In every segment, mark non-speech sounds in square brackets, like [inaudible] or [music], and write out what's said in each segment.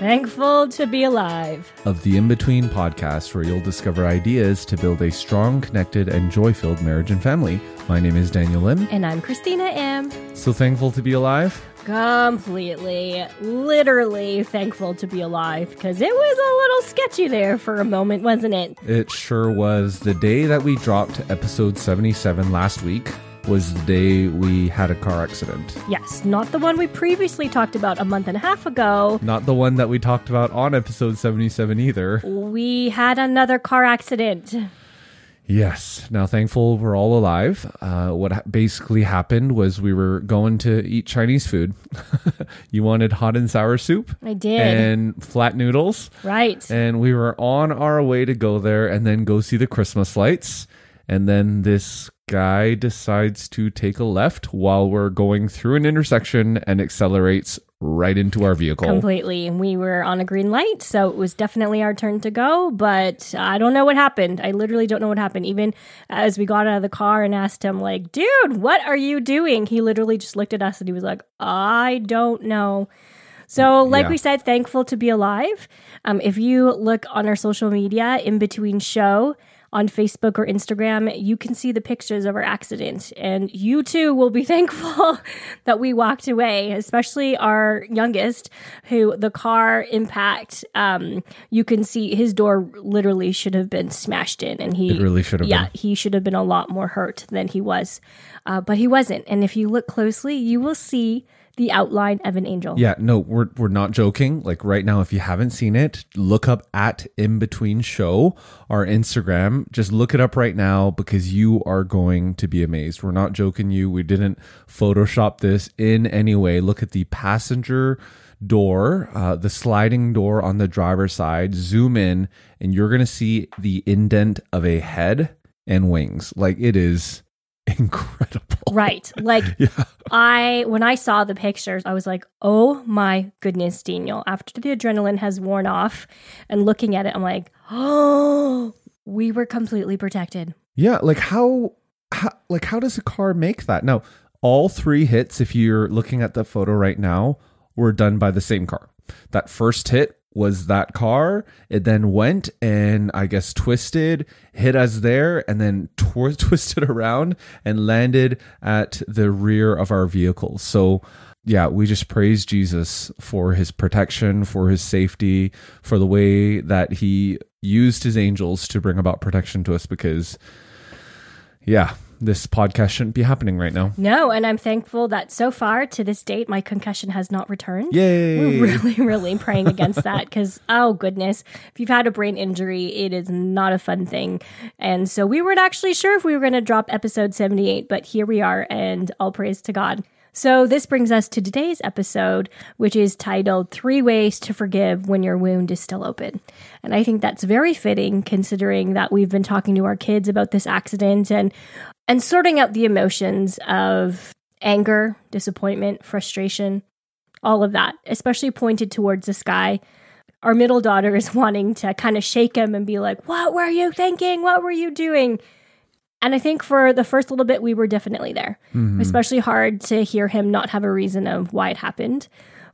Thankful to be alive. of the In Between podcast, where you'll discover ideas to build a strong, connected, and joy filled marriage and family. My name is Daniel Lim. And I'm Christina M. So thankful to be alive. Completely, literally thankful to be alive because it was a little sketchy there for a moment, wasn't it? It sure was. The day that we dropped episode 77 last week was the day we had a car accident. Yes, not the one we previously talked about a month and a half ago. Not the one that we talked about on episode 77 either. We had another car accident. Yes. Now, thankful we're all alive. Uh, what ha- basically happened was we were going to eat Chinese food. [laughs] you wanted hot and sour soup I did. and flat noodles. right. And we were on our way to go there and then go see the Christmas lights. And then this guy decides to take a left while we're going through an intersection and accelerates right into our vehicle. Completely. And We were on a green light, so it was definitely our turn to go, but I don't know what happened. I literally don't know what happened. Even as we got out of the car and asked him, like, dude, what are you doing? He literally just looked at us and he was like, I don't know. So, like Yeah. we said, thankful to be alive. Um, if you look on our social media, in between show, on Facebook or Instagram, you can see the pictures of our accident. And you too will be [laughs] thankful that we walked away, especially our youngest, who the car impact, um, you can see his door literally should have been smashed in. And he It really should have yeah, been. he should have been a lot more hurt than he was. Uh, but he wasn't. And if you look closely, you will see the outline of an angel. Yeah, no, we're we're not joking. Like right now, if you haven't seen it, look up at In Between Show, our Instagram. Just look it up right now because you are going to be amazed. We're not joking you. We didn't Photoshop this in any way. Look at the passenger door, uh, the sliding door on the driver's side. Zoom in, and you're gonna see the indent of a head and wings. Like it is [laughs] incredible. Right. Like [laughs] I when I saw the pictures, I was like, "Oh my goodness, Daniel." After the adrenaline has worn off and looking at it, I'm like, "Oh, [gasps] we were completely protected." Yeah, like how, how like how does a car make that? Now, all three hits, if you're looking at the photo right now, were done by the same car. That first hit was that car. It then went and I guess twisted, hit us there, and then tw- [laughs] twisted around and landed at the rear of our vehicle. So, yeah, we just praise Jesus for his protection, for his safety, for the way that he used his angels to bring about protection to us because yeah, this podcast shouldn't be happening right now. No, and I'm thankful that so far to this date my concussion has not returned. Yay. We're really, really praying against that because, oh goodness, if you've had a brain injury, it is not a fun thing. And so we weren't actually sure if we were going to drop episode 78, but here we are, and all praise to God. So this brings us to today's episode, which is titled Three Ways to Forgive When Your Wound is Still Open. And I think that's very fitting considering that we've been talking to our kids about this accident and and sorting out the emotions of anger, disappointment, frustration, all of that, especially pointed towards the sky. Our middle daughter is [laughs] wanting to kind of shake him and be like, What were you thinking? What were you doing? And I think for the first little bit, we were definitely there, mm-hmm. especially hard to hear him not have a reason of why it happened.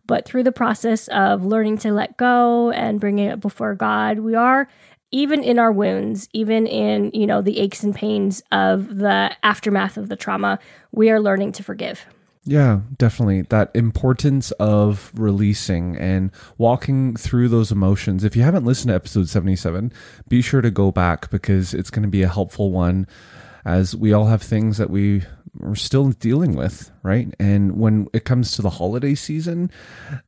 But through the process of learning to let go and bringing it before God, we are even in our wounds, even in, you know, the aches and pains of the aftermath of the trauma, we are learning to forgive. Yeah, definitely. That importance of releasing and walking through those emotions. If you haven't listened to episode 77, be sure to go back because it's going to be a helpful one as we all have things that we are still dealing with, right? And when it comes to the holiday season,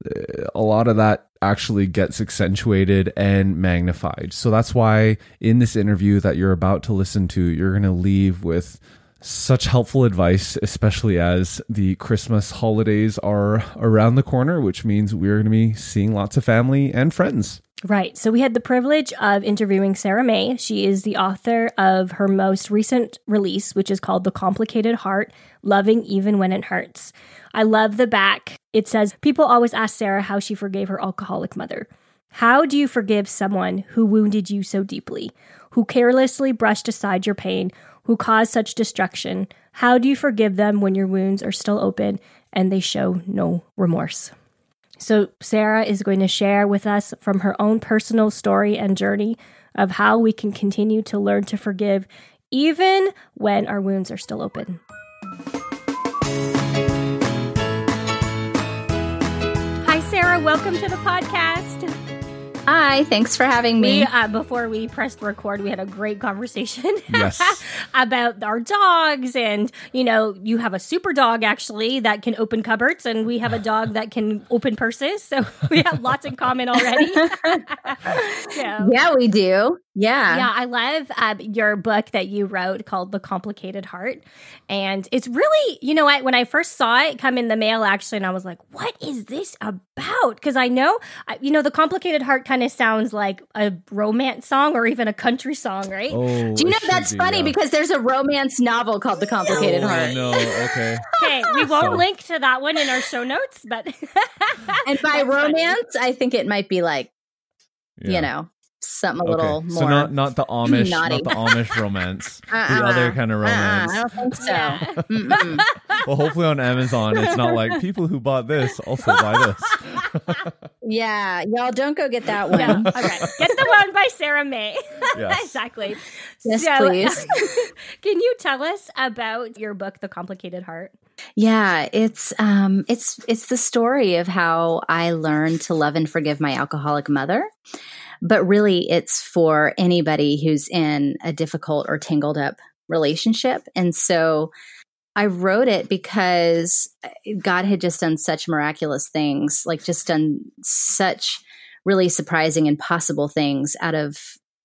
uh, a lot of that actually gets accentuated and magnified. So that's why in this interview that you're about to listen to, you're going to leave with such helpful advice, especially as the Christmas holidays are around the corner, which means we're going to be seeing lots of family and friends. Right. So we had the privilege of interviewing Sarah Mae. She is the author of her most recent release, which is called The Complicated Heart Loving Even When It Hurts. I love the back. It says People always ask Sarah how she forgave her alcoholic mother. How do you forgive someone who wounded you so deeply, who carelessly brushed aside your pain, who caused such destruction? How do you forgive them when your wounds are still open and they show no remorse? So, Sarah is going to share with us from her own personal story and journey of how we can continue to learn to forgive even when our wounds are still open. Hi, Sarah. Welcome to the podcast. Hi, thanks for having me. We, uh, before we pressed record, we had a great conversation [laughs] Yes. about our dogs. And, you know, you have a super dog actually that can open cupboards, and we have a dog that can open purses. So [laughs] we have lots in common already. [laughs] yeah. yeah, we do. Yeah. Yeah, I love uh, your book that you wrote called The Complicated Heart. And it's really, you know what, when I first saw it come in the mail, actually, and I was like, what is this about? Because I know, you know, The Complicated Heart kind of sounds like a romance song or even a country song, right? Oh, Do you know that's be, funny yeah. because there's a romance novel called The Complicated Oh, Heart. no. Okay. [laughs] Okay, we won't So- link to that one in our show notes, but. And by [laughs] That's funny. romance, I think it might be like, Yeah. you know, something a Okay. little more. So not not the Amish, naughty. not the Amish romance, Uh-uh. [laughs] the other kind of Uh-uh, romance. I don't think so. [laughs] Well, hopefully on Amazon, it's not like people who bought this also buy this. [laughs] yeah, y'all don't go get that one. Yeah. Okay. Get the one by Sarah Mae. Yes. exactly. Yes, So, please. can you tell us about your book, The Complicated Heart? Yeah, it's um it's it's the story of how I learned to love and forgive my alcoholic mother. But really it's for anybody who's in a difficult or tangled up relationship. And so I wrote it because God had just done such miraculous things, like just done such really surprising, and possible things out of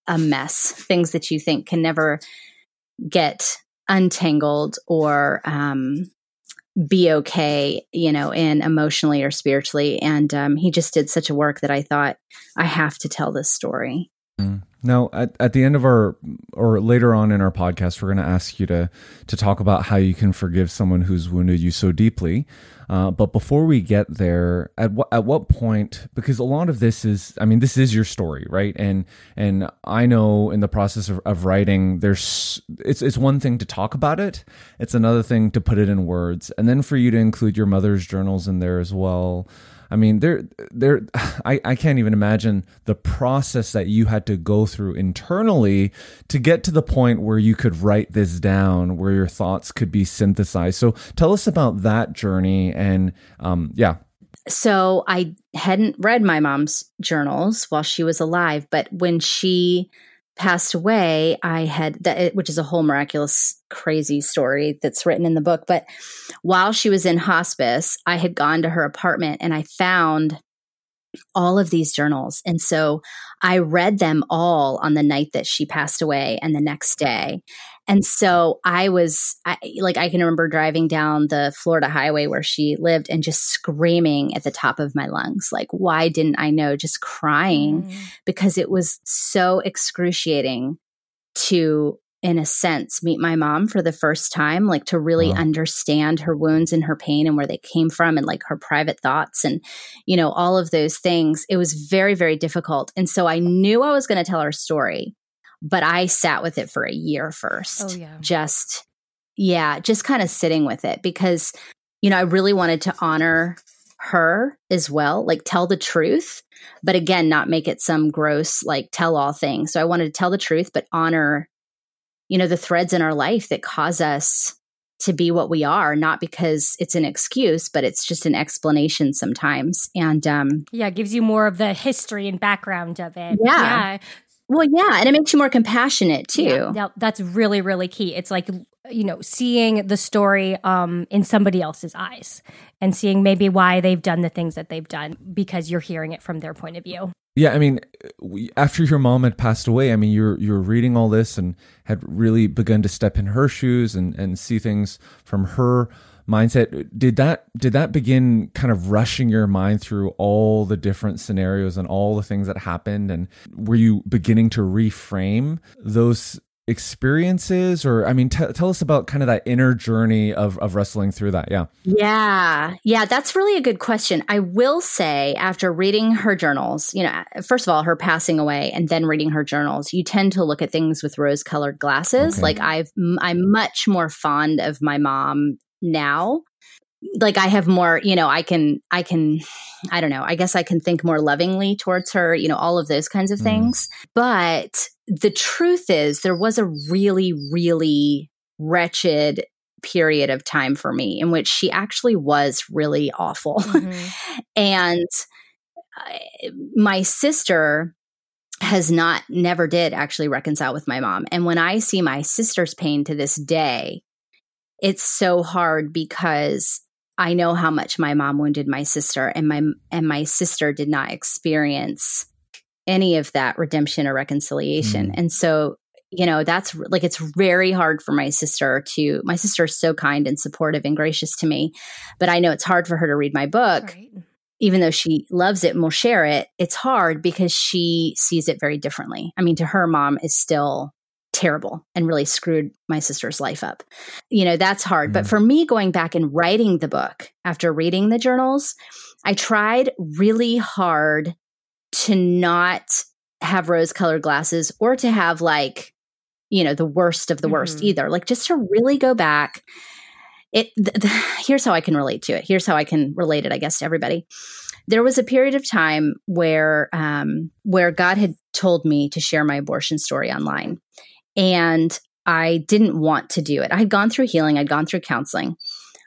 a mess, things that you think can never get untangled or um, be okay, you know, in emotionally or spiritually. And um, he just did such a work that I thought I have to tell this story. Now, at, at the end of our or later on in our podcast, we're going to ask you to to talk about how you can forgive someone who's wounded you so deeply. Uh, but before we get there, at what at what point? Because a lot of this is, I mean, this is your story, right? And and I know in the process of, of writing, there's it's it's one thing to talk about it, it's another thing to put it in words, and then for you to include your mother's journals in there as well. I mean, there, there. [sighs] I, I can't even imagine the process that you had to go through internally to get to the point where you could write this down, where your thoughts could be synthesized. So, tell us about that journey, and um, yeah, So I hadn't read my mom's journals while she was alive, but when she passed away, I had that, which is a whole miraculous, crazy story that's written in the book. But while she was in hospice, I had gone to her apartment and I found all of these journals. And so I read them all on the night that she passed away and the next day. And so I was I, like, I can remember driving down the Florida highway where she lived and just screaming at the top of my lungs, like, why didn't I know? Just crying mm. because it was so excruciating to in a sense meet my mom for the first time like to really Wow. understand her wounds and her pain and where they came from and like her private thoughts and you know all of those things it was very very difficult and so i knew i was going to tell her story but i sat with it for a year first Oh, yeah. just yeah just kind of sitting with it because you know i really wanted to honor her as well like tell the truth but again not make it some gross like tell all thing so i wanted to tell the truth but honor you know the threads in our life that cause us to be what we are not because it's an excuse but it's just an explanation sometimes and um Yeah, it gives you more of the history and background of it. Yeah. Well yeah and it makes you more compassionate too Yeah, yeah, that's really, really key. It's like, you know, seeing the story um, in somebody else's eyes and seeing maybe why they've done the things that they've done because you're hearing it from their point of view. yeah. I mean, we, after your mom had passed away, I mean, you're you're reading all this and had really begun to step in her shoes and and see things from her mindset. Did that did that begin kind of rushing your mind through all the different scenarios and all the things that happened? And were you beginning to reframe those experiences or i mean t- tell us about kind of that inner journey of, of wrestling through that yeah yeah yeah that's really a good question i will say after reading her journals you know first of all her passing away and then reading her journals you tend to look at things with rose colored glasses okay. like i've i'm much more fond of my mom now like I have more, you know, I can, I can, I don't know, I guess I can think more lovingly towards her, you know, all of those kinds of mm. things. But the truth is, there was a really, really wretched period of time for me in which she actually was really awful. Mm-hmm. [laughs] and my sister has not, never did actually reconcile with my mom. And when I see my sister's pain to this day, it's so hard because I know how much my mom wounded my sister and my and my sister did not experience any of that redemption or reconciliation. Mm. And so, you know, that's like it's very hard for my sister to my sister is so kind and supportive and gracious to me, but I know it's hard for her to read my book. Right. Even though she loves it and will share it, it's hard because she sees it very differently. I mean, to her, mom is still terrible and really screwed my sister's life up. You know, that's hard. Mm. But for me, going back and writing the book after reading the journals, I tried really hard to not have rose colored glasses or to have like, you know, the worst of the mm-hmm. worst either. Like just to really go back. It th- th- [sighs] here's how I can relate to it. Here's how I can relate it, I guess, to everybody. There was a period of time where um, where God had told me to share my abortion story online, and I didn't want to do it. I had gone through healing, I'd gone through counseling,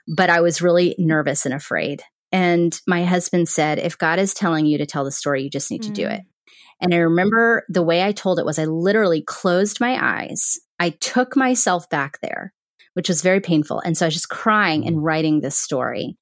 but I was really nervous and afraid. And my husband said, if God is telling you to tell the story, you just need mm. to do it. Mm. And I remember the way I told it was I literally closed my eyes. I took myself back there, which was very painful. And so I was just crying and mm. writing this story.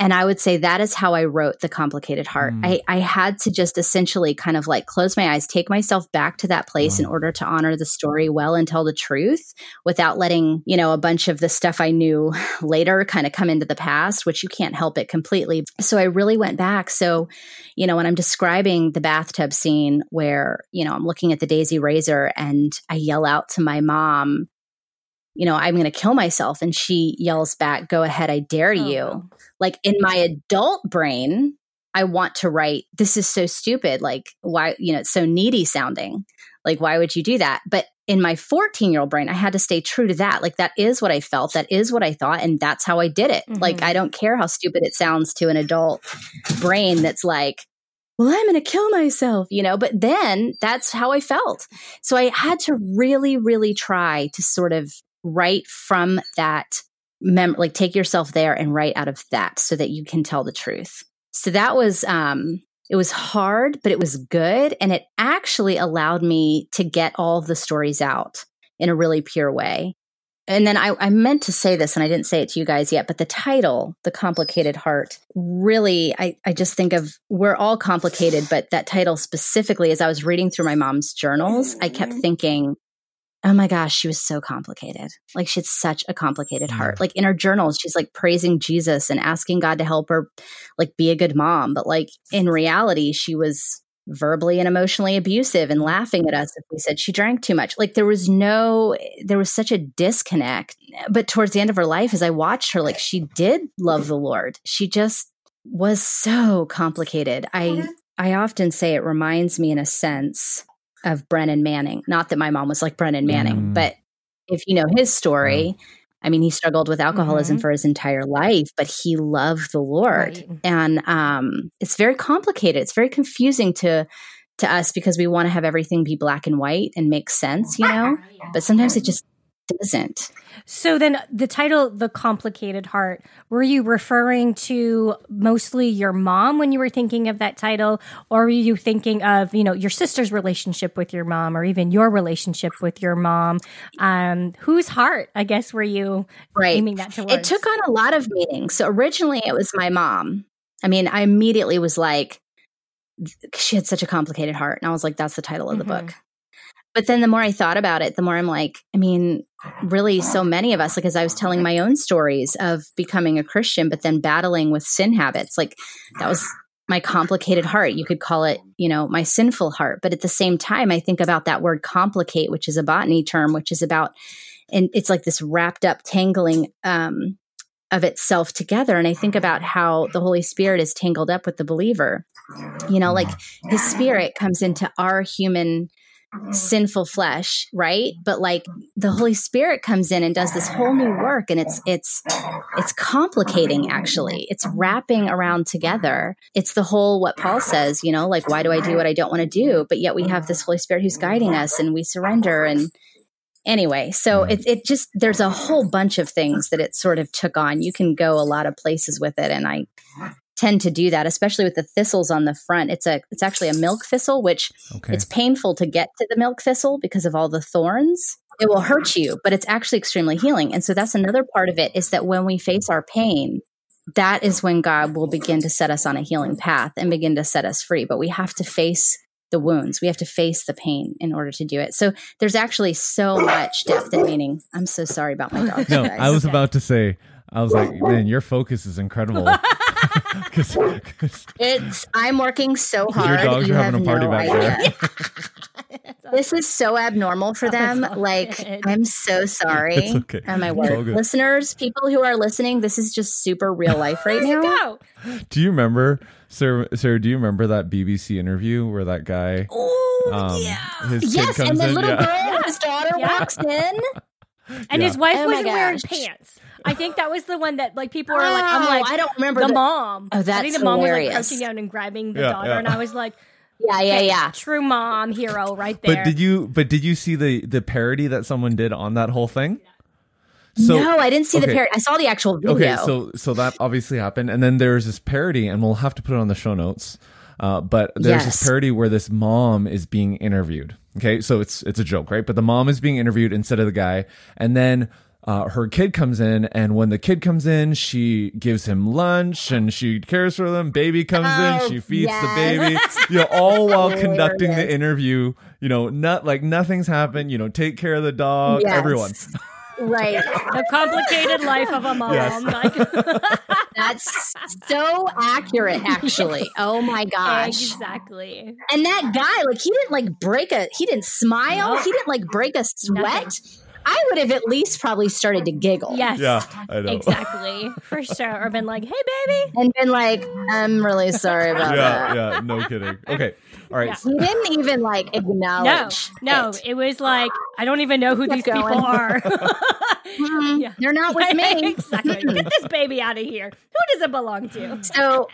And I would say that is how I wrote The Complicated Heart. Mm. I, I had to just essentially kind of like close my eyes, take myself back to that place wow. in order to honor the story well and tell the truth without letting, you know, a bunch of the stuff I knew [laughs] later kind of come into the past, which you can't help it completely. So I really went back. So, you know, when I'm describing the bathtub scene where, you know, I'm looking at the daisy razor and I yell out to my mom, you know, I'm going to kill myself. And she yells back, Go ahead, I dare oh. you. Like in my adult brain, I want to write, This is so stupid. Like, why, you know, it's so needy sounding. Like, why would you do that? But in my 14 year old brain, I had to stay true to that. Like, that is what I felt. That is what I thought. And that's how I did it. Mm-hmm. Like, I don't care how stupid it sounds to an adult brain that's like, well, I'm going to kill myself, you know, but then that's how I felt. So I had to really, really try to sort of write from that mem- like take yourself there and write out of that so that you can tell the truth. So that was um it was hard, but it was good and it actually allowed me to get all the stories out in a really pure way. And then I, I meant to say this and I didn't say it to you guys yet, but the title, The Complicated Heart, really, I, I just think of we're all complicated, but that title specifically, as I was reading through my mom's journals, I kept mm-hmm. thinking, oh my gosh, she was so complicated. Like she had such a complicated mm. heart. Like in her journals, she's like praising Jesus and asking God to help her like be a good mom. But like in reality, she was verbally and emotionally abusive and laughing at us if we said she drank too much. Like there was no, there was such a disconnect. But towards the end of her life, as I watched her, like she did love the Lord. She just was so complicated. I, mm-hmm. I often say it reminds me in a sense of Brennan Manning. Not that my mom was like Brennan Manning, mm. but if you know his story, I mean, he struggled with alcoholism mm-hmm. for his entire life, but he loved the Lord, right. and um, it's very complicated. It's very confusing to to us because we want to have everything be black and white and make sense, you know. But sometimes it just doesn't. So then the title The Complicated Heart, were you referring to mostly your mom when you were thinking of that title or were you thinking of, you know, your sister's relationship with your mom or even your relationship with your mom? Um, whose heart, I guess, were you right. aiming that towards? It took on a lot of meanings. So originally it was my mom. I mean, I immediately was like, she had such a complicated heart. And I was like, that's the title of the mm-hmm. book. But then the more I thought about it, the more I'm like, I mean, really, so many of us, like as I was telling my own stories of becoming a Christian, but then battling with sin habits, like that was my complicated heart. You could call it, you know, my sinful heart. But at the same time, I think about that word complicate, which is a botany term, which is about, and it's like this wrapped up tangling um, of itself together. And I think about how the Holy Spirit is tangled up with the believer. You know, like his spirit comes into our human Mm. sinful flesh right? But like the holy spirit comes in and does this whole new work and it's it's it's complicating actually. It's wrapping around together. It's the whole what paul says you know like why do i do what i don't want to do? But yet we have this holy spirit who's guiding us and we surrender and anyway so mm. it, it just there's a whole bunch of things that it sort of took on. You can go a lot of places with it and i tend to do that, especially with the thistles on the front. It's a it's actually a milk thistle, which Okay. it's painful to get to the milk thistle because of all the thorns. It will hurt you, but it's actually extremely healing. And so that's another part of it is that when we face our pain, that is when God will begin to set us on a healing path and begin to set us free. But we have to face the wounds. We have to face the pain in order to do it. So there's actually so much depth and meaning. I'm so sorry about my dog. No, guys. I was about to say, I was like, man, your focus is incredible. [laughs] Because It's I'm working so hard. your dogs you are having have a party no back idea. there. [laughs] This is so abnormal for them. all Like, good. I'm so sorry. It's okay. Oh my It's word. good. Listeners, people who are listening, this is just super real life right [laughs] now. Go. Do you remember, sir? Sarah? Do you remember that BBC interview where that guy, Oh, um, yeah. his Yes, comes and the in? little yeah. girl, his daughter Yeah. walks in. And Yeah. his wife Oh wasn't wearing pants. I think that was the one that like people were like, I'm Oh, like, I don't remember the, the- mom. Oh, I that's think the mom was like crouching down and grabbing the Yeah, daughter, yeah. and I was like, Yeah, yeah, yeah. true mom hero right there. But did you? But did you see the the parody that someone did on that whole thing? So no, I didn't see the parody. I saw the actual video. Okay, so so that obviously happened, and then there's this parody, and we'll have to put it on the show notes. Uh, but there's this parody where this mom is being interviewed. Okay, so it's it's a joke, right? But the mom is being interviewed instead of the guy, and then uh, her kid comes in, and when the kid comes in, she gives him lunch and she cares for them. Baby comes Oh, in, she feeds yes. the baby, you know, all [laughs] while conducting the interview. You know, not like nothing's happened. You know, take care of the dog. Yes. Everyone. right. [laughs] the complicated life of a mom. Yes. [laughs] That's so accurate, actually. Oh my gosh. exactly. And that guy, like, he didn't like break a, he didn't smile, No. he didn't like break a sweat. Nothing. I would have at least probably started to giggle. Yes. Yeah, I know. Exactly. For sure. Or been like, hey, baby. And been like, I'm really [laughs] sorry about Yeah, that. yeah, no kidding. Okay, all right. Yeah. He didn't even like acknowledge. no. it. It was like, I don't even know who Kept these people going. are. [laughs] Mhm. Yeah. They're not with me. [laughs] exactly. Get this baby out of here. Who does it belong to? So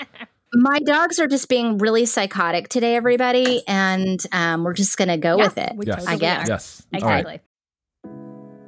my dogs are just being really psychotic today, everybody, and um, we're just gonna go Yeah, with it. Yes. totally I guess. are. Yes. All right.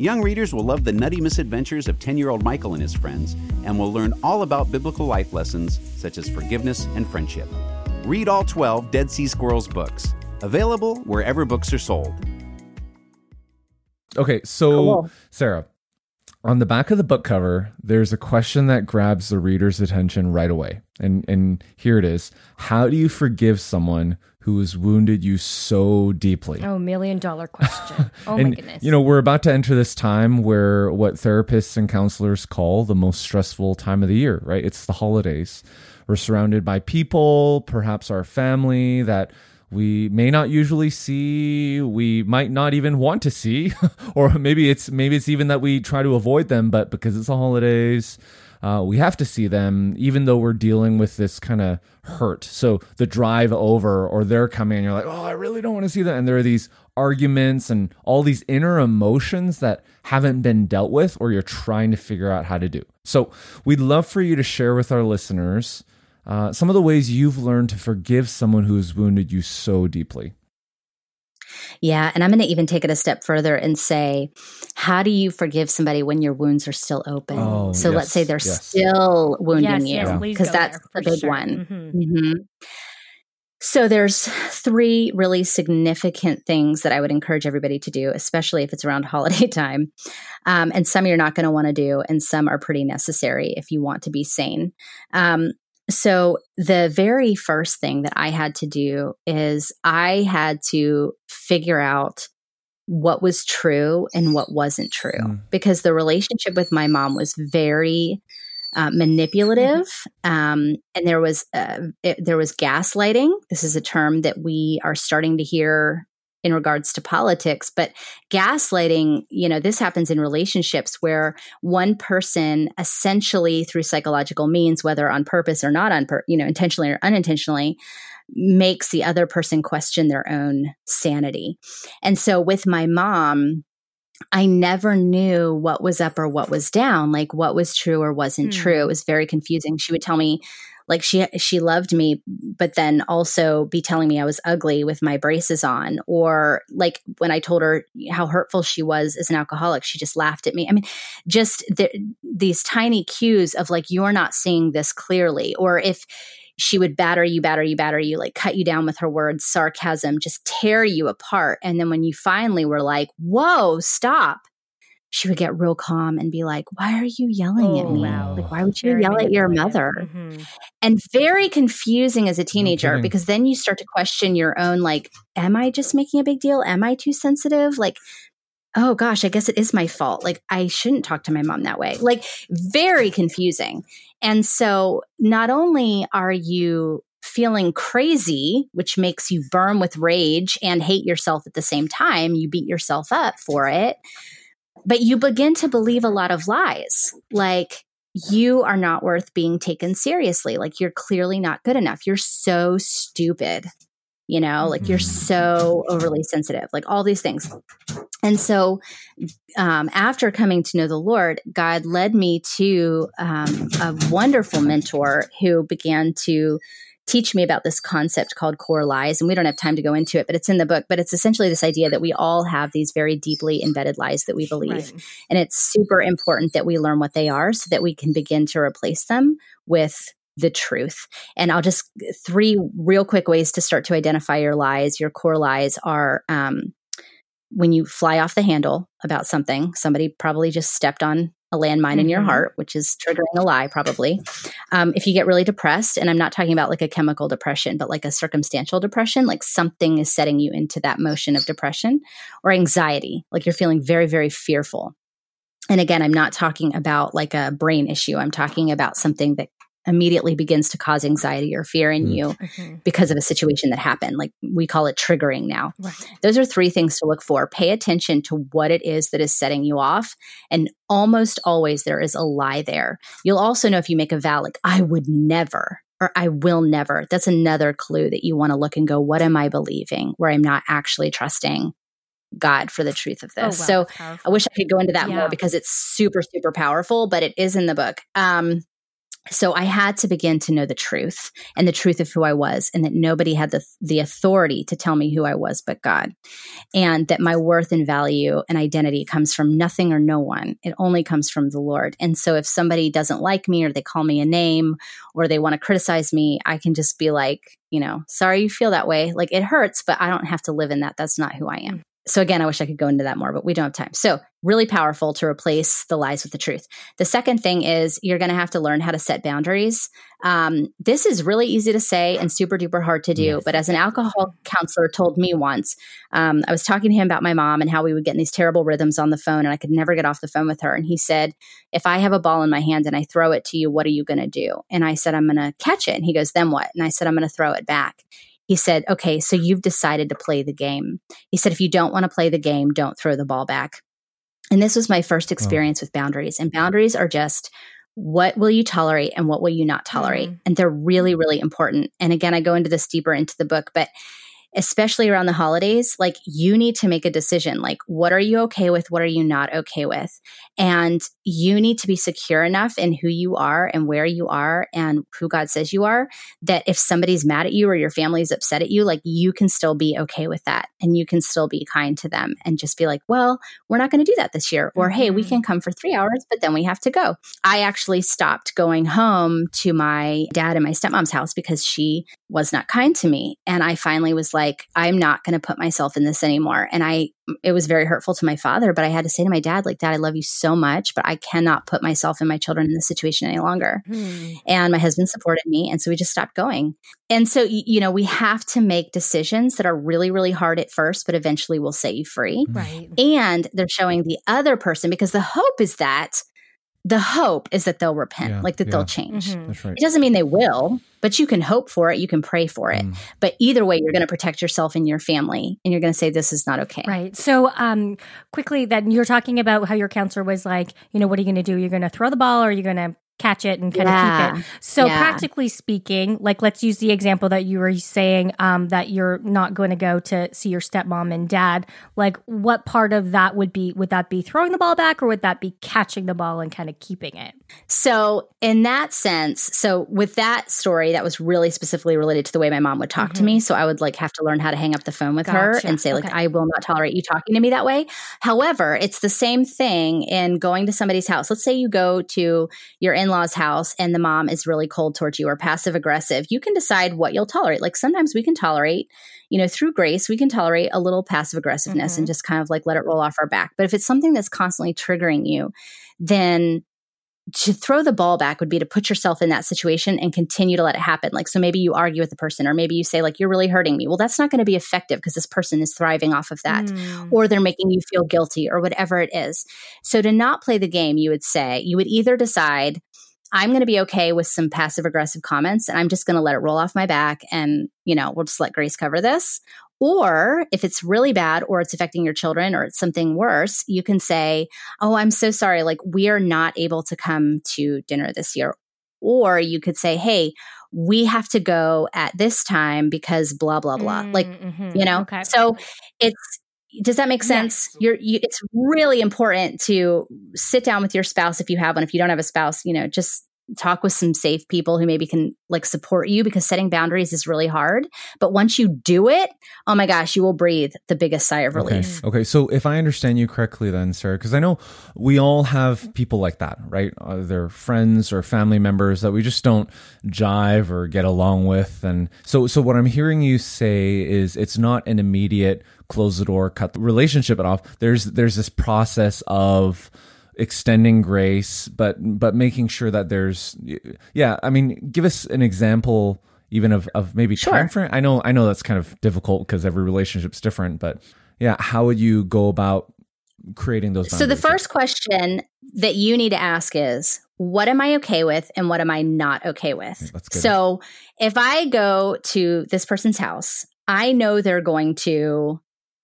Young readers will love the nutty misadventures of 10 year old Michael and his friends and will learn all about biblical life lessons such as forgiveness and friendship. Read all 12 Dead Sea Squirrels books, available wherever books are sold. Okay, so Cool. Sarah, on the back of the book cover, there's a question that grabs the reader's attention right away. And and here it is. How do you forgive someone who has wounded you so deeply? Oh, million dollar question. [laughs] Oh, my goodness. you know, we're about to enter this time where what therapists and counselors call the most stressful time of the year, right? It's the holidays. We're surrounded by people, perhaps our family that we may not usually see, we might not even want to see, [laughs] or maybe it's maybe it's even that we try to avoid them, but because it's the holidays, uh, we have to see them, even though we're dealing with this kind of hurt. So the drive over, or they're coming, and you're like, oh, I really don't want to see them. And there are these arguments and all these inner emotions that haven't been dealt with, or you're trying to figure out how to do. So we'd love for you to share with our listeners uh, some of the ways you've learned to forgive someone who has wounded you so deeply. Yeah. And I'm going to even take it a step further and say, how do you forgive somebody when your wounds are still open? Oh, so let's say they're yes. still wounding yes, yes, you please because go that's there, the big sure. one. Mhm. hmm So there's three really significant things that I would encourage everybody to do, especially if it's around [laughs] holiday time. Um, and some you're not going to want to do, and some are pretty necessary if you want to be sane. Um, so the very first thing that I had to do is I had to figure out what was true and what wasn't true Mm. because the relationship with my mom was very uh, manipulative um, and there was uh, it, there was gaslighting this is a term that we are starting to hear in regards to politics but gaslighting you know this happens in relationships where one person essentially through psychological means whether on purpose or not on pur- you know intentionally or unintentionally makes the other person question their own sanity and so with my mom I never knew what was up or what was down, like what was true or wasn't Hmm. true. It was very confusing. She would tell me like she she loved me but then also be telling me I was ugly with my braces on or like when I told her how hurtful she was as an alcoholic she just laughed at me. I mean just the, these tiny cues of like you're not seeing this clearly or if she would batter you, batter you, batter you, like cut you down with her words, sarcasm, just tear you apart. And then when you finally were like, whoa, stop, she would get real calm and be like, why are you yelling at Oh, me? wow. Like, why would you Very yell at your mother? Mhm. And very confusing as a teenager kidding. because then you start to question your own, like, am I just making a big deal? Am I too sensitive? Like, oh gosh, I guess it is my fault. Like, I shouldn't talk to my mom that way. Like, very confusing. And so, not only are you feeling crazy, which makes you burn with rage and hate yourself at the same time, you beat yourself up for it, but you begin to believe a lot of lies. Like, you are not worth being taken seriously. Like, you're clearly not good enough. You're so stupid. You know, like you're so overly sensitive, like all these things. And so, um, after coming to know the Lord, God led me to um, a wonderful mentor who began to teach me about this concept called core lies. And we don't have time to go into it, but it's in the book. But it's essentially this idea that we all have these very deeply embedded lies that we believe. Right. And it's super important that we learn what they are so that we can begin to replace them with the truth. And I'll just three real quick ways to start to identify your lies. Your core lies are um, when you fly off the handle about something, somebody probably just stepped on a landmine in your Mhm. heart, which is triggering a lie, probably. Um, if you get really depressed, and I'm not talking about like a chemical depression, but like a circumstantial depression, like something is setting you into that motion of depression or anxiety, like you're feeling very, very fearful. And again, I'm not talking about like a brain issue. I'm talking about something that immediately begins to cause anxiety or fear in Mm. you Mhm. because of a situation that happened. Like we call it triggering now. Right. Those are three things to look for. Pay attention to what it is that is setting you off. And almost always there is a lie there. You'll also know if you make a vow, like, I would never or I will never. That's another clue that you want to look and go, what am I believing where I'm not actually trusting God for the truth of Oh, wow, this? so that's I wish I could go into that Yeah. more because it's super, super powerful, but it is in the book. Um, so I had to begin to know the truth and the truth of who I was, and that nobody had the the authority to tell me who I was but God, and that my worth and value and identity comes from nothing or no one. It only comes from the Lord. And so if somebody doesn't like me or they call me a name or they want to criticize me, I can just be like, you know, sorry you feel that way. Like it hurts, but I don't have to live in that. That's not who I am. Mm. So again, I wish I could go into that more, but we don't have time. So really powerful to replace the lies with the truth. The second thing is you're going to have to learn how to set boundaries. Um, this is really easy to say and super duper hard to do. Yes. But as an alcohol counselor told me once, um, I was talking to him about my mom and how we would get in these terrible rhythms on the phone, and I could never get off the phone with her. And he said, "If I have a ball in my hand and I throw it to you, what are you going to do?" And I said, "I'm going to catch it." And he goes, "Then what?" And I said, "I'm going to throw it back." He said, "Okay, so you've decided to play the game." He said, "If you don't want to play the game, don't throw the ball back." And this was my first experience with boundaries. And boundaries are just what will you tolerate and what will you not tolerate? Mhm. And they're really, really important. And again, I go into this deeper into the book, but especially around the holidays, like you need to make a decision. Like, what are you okay with? What are you not okay with? And you need to be secure enough in who you are and where you are and who God says you are that if somebody's mad at you or your family's upset at you, like you can still be okay with that and you can still be kind to them and just be like, well, we're not going to do that this year. Or, hey, we mm-hmm. can come for three hours, but then we have to go. I actually stopped going home to my dad and my stepmom's house because she was not kind to me. And I finally was like, I'm not going to put myself in this anymore. And I, it was very hurtful to my father, but I had to say to my dad, like, Dad, I love you so much, but I cannot put myself and my children in this situation any longer. Hmm. And my husband supported me. And so we just stopped going. And so, you know, we have to make decisions that are really, really hard at first, but eventually will set you free. Right. And they're showing the other person because the hope is that the hope is that they'll repent, yeah, like that yeah. they'll change. Mm-hmm. Right. It doesn't mean they will, but you can hope for it. You can pray for it. Mm. But either way, you're going to protect yourself and your family, and you're going to say this is not okay. Right. So, um, quickly, then you're talking about how your counselor was like, you know, what are you going to do? You're going to throw the ball, or you're you going to catch it and kind yeah. of keep it. So yeah. practically speaking, like let's use the example that you were saying um, that you're not going to go to see your stepmom and dad. Like what part of that would be would that be throwing the ball back or would that be catching the ball and kind of keeping it? So in that sense, so with that story that was really specifically related to the way my mom would talk mm-hmm. to me, mm-hmm. so I would like have to learn how to hang up the phone with gotcha. her and say like okay. I will not tolerate you talking to me that way. However, it's the same thing in going to somebody's house. Let's say you go to your in in-laws house and the mom is really cold towards you or passive aggressive you can decide what you'll tolerate like sometimes we can tolerate you know through grace we can tolerate a little passive aggressiveness mm-hmm. and just kind of like let it roll off our back but if it's something that's constantly triggering you then to throw the ball back would be to put yourself in that situation and continue to let it happen. Like, so maybe you argue with the person, or maybe you say, like, you're really hurting me. Well, that's not going to be effective because this person is thriving off of that, mm. or they're making you feel guilty, or whatever it is. So, to not play the game, you would say, you would either decide, I'm going to be okay with some passive aggressive comments and I'm just going to let it roll off my back and, you know, we'll just let Grace cover this. Or if it's really bad or it's affecting your children or it's something worse, you can say, Oh, I'm so sorry. Like, we are not able to come to dinner this year. Or you could say, Hey, we have to go at this time because blah, blah, blah. Mm, like, mm-hmm. you know, okay. so it's, does that make sense? Yes. You're, you, it's really important to sit down with your spouse if you have one. If you don't have a spouse, you know, just talk with some safe people who maybe can like support you because setting boundaries is really hard. But once you do it, oh my gosh, you will breathe the biggest sigh of relief. Okay. okay. So if I understand you correctly, then, Sarah, because I know we all have people like that, right? They're friends or family members that we just don't jive or get along with. And so, so what I'm hearing you say is it's not an immediate close the door, cut the relationship off. There's there's this process of extending grace, but but making sure that there's yeah. I mean, give us an example even of of maybe sure. time frame. I know I know that's kind of difficult because every relationship's different, but yeah, how would you go about creating those? So the first question that you need to ask is what am I okay with and what am I not okay with? So if I go to this person's house, I know they're going to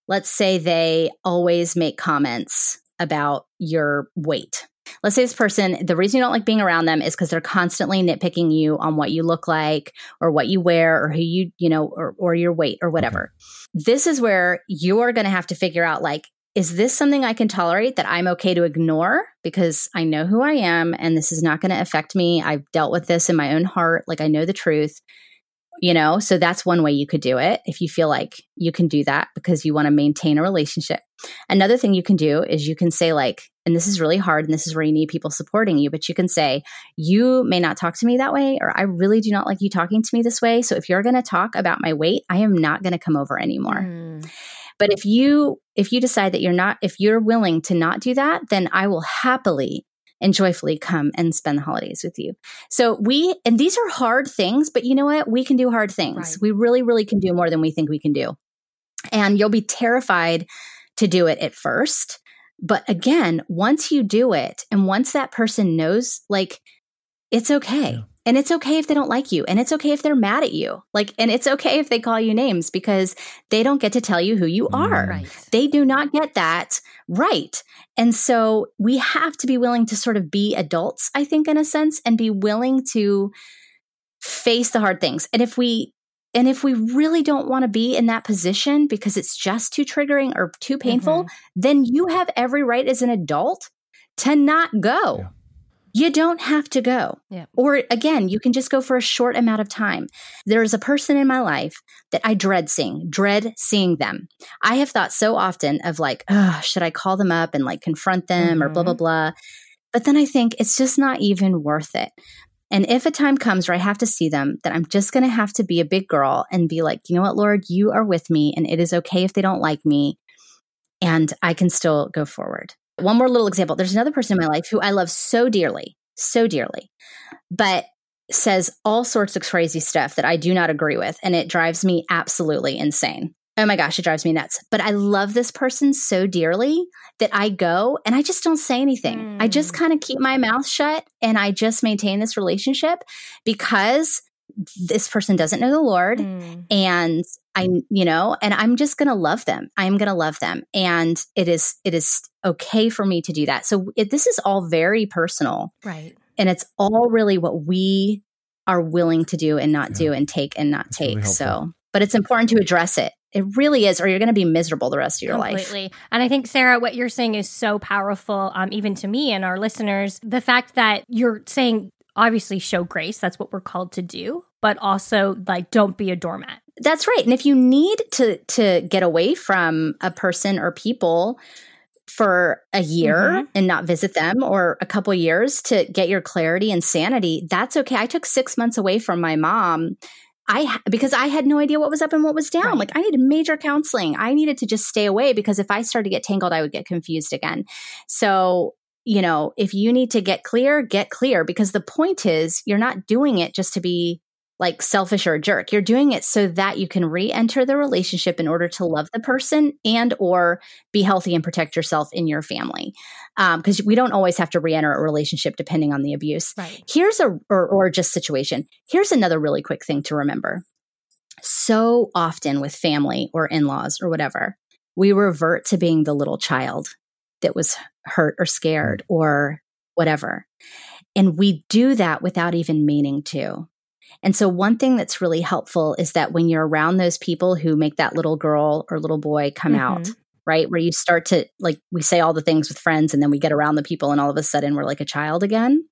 let's say they always make comments about your weight. Let's say this person, the reason you don't like being around them is because they're constantly nitpicking you on what you look like or what you wear or who you, you know, or, or your weight or whatever. Okay. This is where you're going to have to figure out like, is this something I can tolerate that I'm okay to ignore because I know who I am and this is not going to affect me? I've dealt with this in my own heart. Like I know the truth you know? So that's one way you could do it if you feel like you can do that because you want to maintain a relationship. Another thing you can do is you can say like and this is really hard and this is where you need people supporting you but you can say you may not talk to me that way or i really do not like you talking to me this way so if you're going to talk about my weight i am not going to come over anymore. Mm. but if you if you decide that you're not if you're willing to not do that then i will happily and joyfully come and spend the holidays with you. So we, and these are hard things, but you know what? We can do hard things. Right. We really, really can do more than we think we can do. And you'll be terrified to do it at first. But again, once you do it and once that person knows, like, it's okay. Yeah. And it's okay if they don't like you. And it's okay if they're mad at you. Like, and it's okay if they call you names because they don't get to tell you who you are. Right. They do not get that right. And so we have to be willing to sort of be adults, I think, in a sense, and be willing to face the hard things. And if we, and if we really don't want to be in that position because it's just too triggering or too painful, Mhm. then you have every right as an adult to not go. Yeah. You don't have to go. Yeah. Or again, you can just go for a short amount of time. There is a person in my life that I dread seeing, dread seeing them. I have thought so often of like, oh, should I call them up and like confront them or blah, blah, Mhm. blah. But then I think it's just not even worth it. And if a time comes where I have to see them, then I'm just going to have to be a big girl and be like, you know what, Lord, you are with me and it is okay if they don't like me and I can still go forward. One more little example. There's another person in my life who I love so dearly, so dearly, but says all sorts of crazy stuff that I do not agree with. And it drives me absolutely insane. Oh my gosh, it drives me nuts. But I love this person so dearly that I go and I just don't say anything. I just Mm. kind of keep my mouth shut and I just maintain this relationship because this person doesn't know the Lord Mm. and I'm, you know and I'm just going to love them. I'm going to love them and it is it is okay for me to do that. So it, this is all very personal Right. and it's all really what we are willing to do and not do and take and not That's take. helpful. so, but it's important to address it. It really is or you're going to be miserable the rest of your life. Completely. And I think, Sarah, what you're saying is so powerful, um, even to me and our listeners. The fact that you're saying, obviously, show grace, that's what we're called to do, but also, like, don't be a doormat. That's right. And if you need to to get away from a person or people for a year Mhm. and not visit them or a couple years to get your clarity and sanity, that's okay. I took 6 months away from my mom. I because I had no idea what was up and what was down. Right. Like I needed major counseling. I needed to just stay away because if I started to get tangled, I would get confused again. So, you know, if you need to get clear, get clear because the point is you're not doing it just to be like selfish or a jerk. You're doing it so that you can re-enter the relationship in order to love the person and or be healthy and protect yourself in your family. Um, because we don't always have to re-enter a relationship depending on the abuse. Right. Here's a or, or just situation. Here's another really quick thing to remember. So often with family or in-laws or whatever, we revert to being the little child that was hurt or scared or whatever. And we do that without even meaning to. And so, one thing that's really helpful is that when you're around those people who make that little girl or little boy come Mhm. out, right? Where you start to, like, we say all the things with friends and then we get around the people and all of a sudden we're like a child again.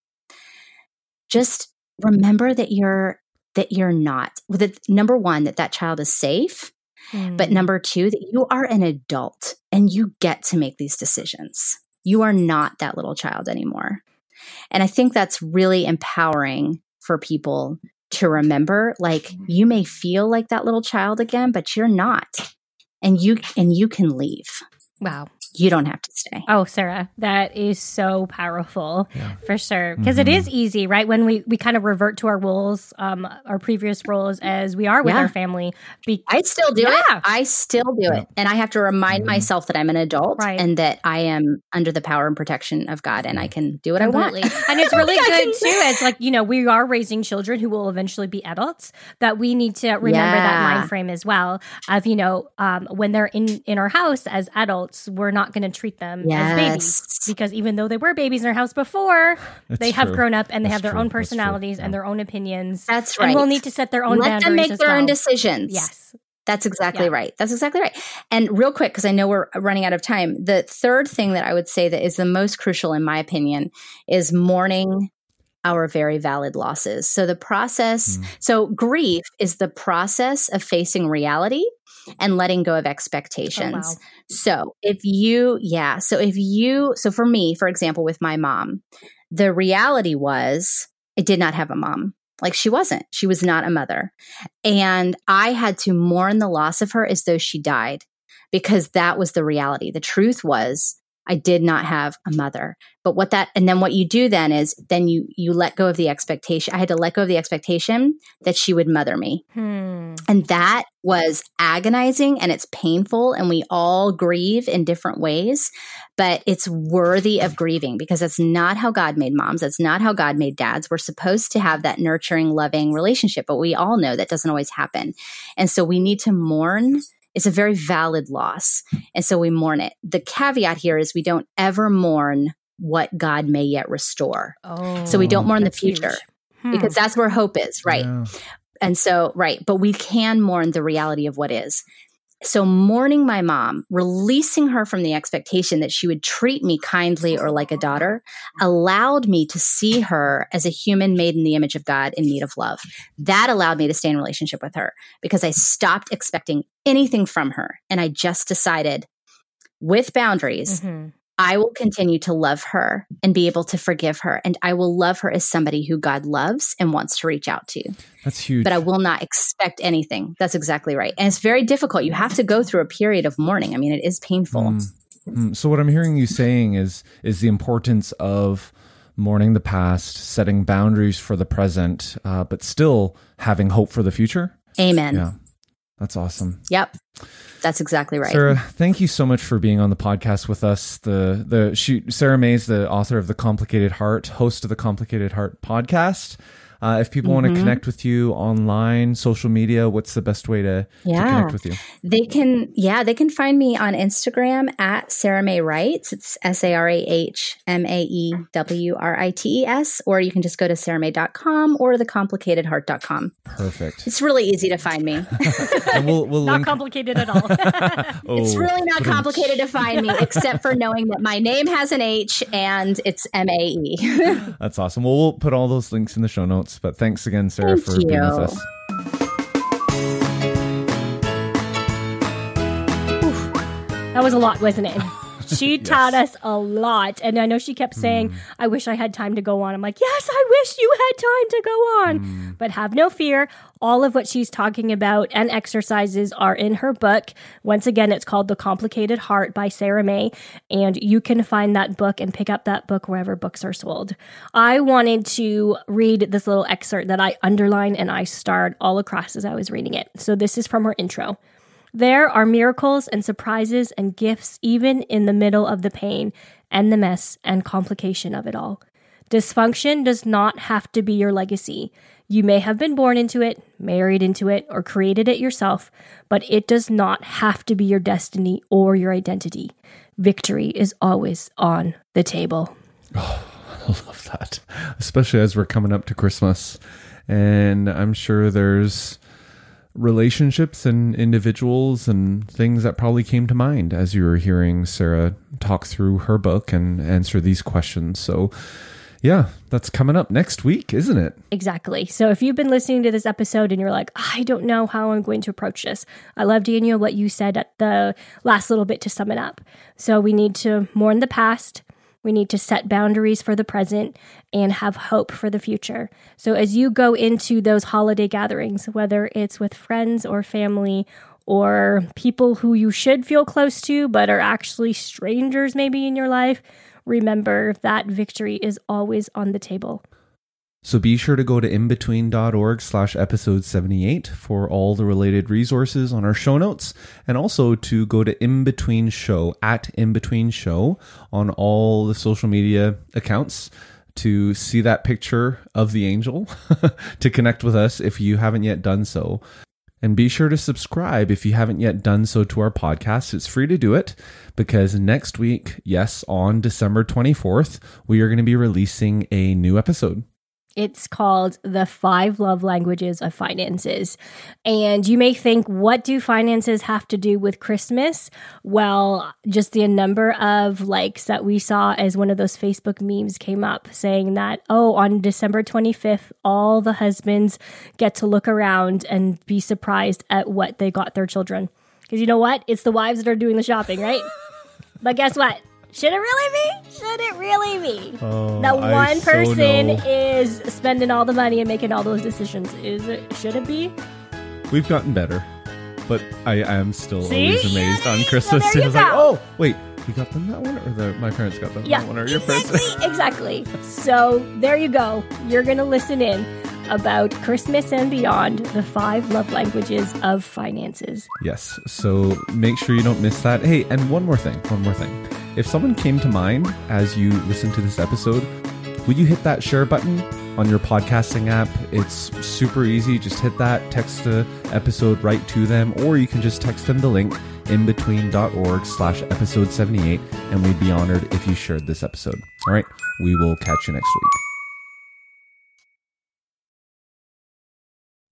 Just remember that you're, that you're not, that number one, that that child is safe. But Mm. number two, that you are an adult and you get to make these decisions. You are not that little child anymore. And I think that's really empowering for people to remember like you may feel like that little child again, but you're not. And you and you can leave. wow. You don't have to stay. Oh, Sarah, that is so powerful Yeah. for sure. Because Mhm. is easy, right? When we, we kind of revert to our roles, um, our previous roles as we are with Yeah. our family. Be- I still do Yeah. it. I still do it. And I have to remind Mhm. myself that I'm an adult Right. and that I am under the power and protection of God and I can do what I want. and it's [laughs] really good too. [laughs] It's like, you know, we are raising children who will eventually be adults that we need to remember that mind frame as well of, you know, um, when they're in, in our house as adults, we're not going to treat them as babies because even though they were babies in our house before, That's they have true. grown up and they That's have their true. own personalities Yeah. and their own opinions. That's And right. we'll need to set their own Let boundaries them make as their well. own decisions. Yes. That's exactly Yeah. right. That's exactly right. And real quick, because I know we're running out of time, the third thing that I would say that is the most crucial, in my opinion, is mourning our very valid losses. So the process, Mm. so grief is the process of facing reality and letting go of expectations. Oh, wow. So if you, yeah, so if you, so for me, for example, with my mom, the reality was I did not have a mom. Like she wasn't, she was not a mother. And I had to mourn the loss of her as though she died because that was the reality. The truth was I did not have a mother. But what that and then what you do then is then you you let go of the expectation. I had to let go of the expectation that she would mother me. Hmm. And that was agonizing and it's painful and we all grieve in different ways, but it's worthy of grieving because that's not how God made moms. That's not how God made dads. We're supposed to have that nurturing, loving relationship, but we all know that doesn't always happen. And so we need to mourn. It's a very valid loss. And so we mourn it. The caveat here is we don't ever mourn what God may yet restore Oh, So we don't mourn the future Hmm. because that's where hope is, right? Yeah. And so, right, but we can mourn the reality of what is. So, mourning my mom, releasing her from the expectation that she would treat me kindly or like a daughter, allowed me to see her as a human made in the image of God in need of love. That allowed me to stay in relationship with her because I stopped expecting anything from her. And I just decided with boundaries, Mhm. I will continue to love her and be able to forgive her. And I will love her as somebody who God loves and wants to reach out to. That's huge. But I will not expect anything. That's exactly right. And it's very difficult. You have to go through a period of mourning. I mean, it is painful. Mm. Mm, So what I'm hearing you saying is is the importance of mourning the past, setting boundaries for the present, uh, but still having hope for the future. Amen. Yeah, that's awesome. Yep. That's exactly right. Sarah, thank you so much for being on the podcast with us. The the she, Sarah Mae's the author of the Complicated Heart, host of the Complicated Heart podcast. Uh, if people want to connect with you online, social media, what's the best way to, to Yeah. connect with you? They can, yeah, they can find me on Instagram at Sarah Mae Writes. It's S A R A H M A E W R I T E S, or you can just go to sarahmae.com or thecomplicatedheart.com. Perfect. It's really easy to find me. [laughs] [laughs] we'll we'll Not link. complicated at all. [laughs] It's Oh, really not ba-dum. complicated to find me, except for knowing that my name has an H and it's M A E. That's awesome. Well, we'll put all those links in the show notes. But thanks again, Sarah, Thank for being with you. us. That was a lot, wasn't it? [laughs] She taught us a lot. And I know she kept saying, Hmm. I wish I had time to go on. I'm like, yes, I wish you had time to go on. Hmm. But have no fear. All of what she's talking about and exercises are in her book. Once again, it's called The Complicated Heart by Sarah Mae. And you can find that book and pick up that book wherever books are sold. I wanted to read this little excerpt that I underlined and I starred all across as I was reading it. So this is from her intro. There are miracles and surprises and gifts even in the middle of the pain and the mess and complication of it all. Dysfunction does not have to be your legacy. You may have been born into it, married into it, or created it yourself, but it does not have to be your destiny or your identity. Victory is always on the table. [sighs] Oh, I love that, especially as we're coming up to Christmas, and I'm sure there's relationships and individuals and things that probably came to mind as you were hearing Sarah talk through her book and answer these questions. So, yeah, that's coming up next week, isn't it? Exactly. So if you've been listening to this episode and you're like, I don't know how I'm going to approach this, I love Daniel what you said at the last little bit to sum it up. So we need to mourn the past. We need to set boundaries for the present and have hope for the future. So as you go into those holiday gatherings, whether it's with friends or family or people who you should feel close to but are actually strangers maybe in your life, remember that victory is always on the table. So be sure to go to inbetween.org slash episode 78 for all the related resources on our show notes and also to go to inbetween show at inbetween show on all the social media accounts to see that picture of the angel [laughs] to connect with us if you haven't yet done so. And be sure to subscribe if you haven't yet done so to our podcast. It's free to do it because next week, yes, on December 24th, we are going to be releasing a new episode. It's called The Five Love Languages of Finances. And you may think, what do finances have to do with Christmas? Well, just the number of likes that we saw as one of those Facebook memes came up saying that, oh, on December 25th, all the husbands get to look around and be surprised at what they got their children. Because you know what? It's the wives that are doing the shopping, right? [laughs] but guess what? Should it really be? Should it be? Oh, that one so person know. is spending all the money and making all those decisions. Is it? Should it be? We've gotten better, but I, I am still See? always amazed on Christmas. so there you was like, oh, wait, we got them that one, or the, my parents got them Yeah, that one, or your exactly, parents. [laughs] exactly. So there you go. You're gonna listen in about Christmas and beyond, the five love languages of finances. yes, so make sure you don't miss that. Hey, and one more thing, one more thing. If someone came to mind as you listen to this episode, would you hit that share button on your podcasting app? It's super easy. Just hit that, text the episode right to them, or you can just text them the link inbetween.org slash episode 78, and we'd be honored if you shared this episode. All right, we will catch you next week.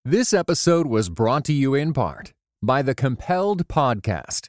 This episode was brought to you in part by the Compelled Podcast,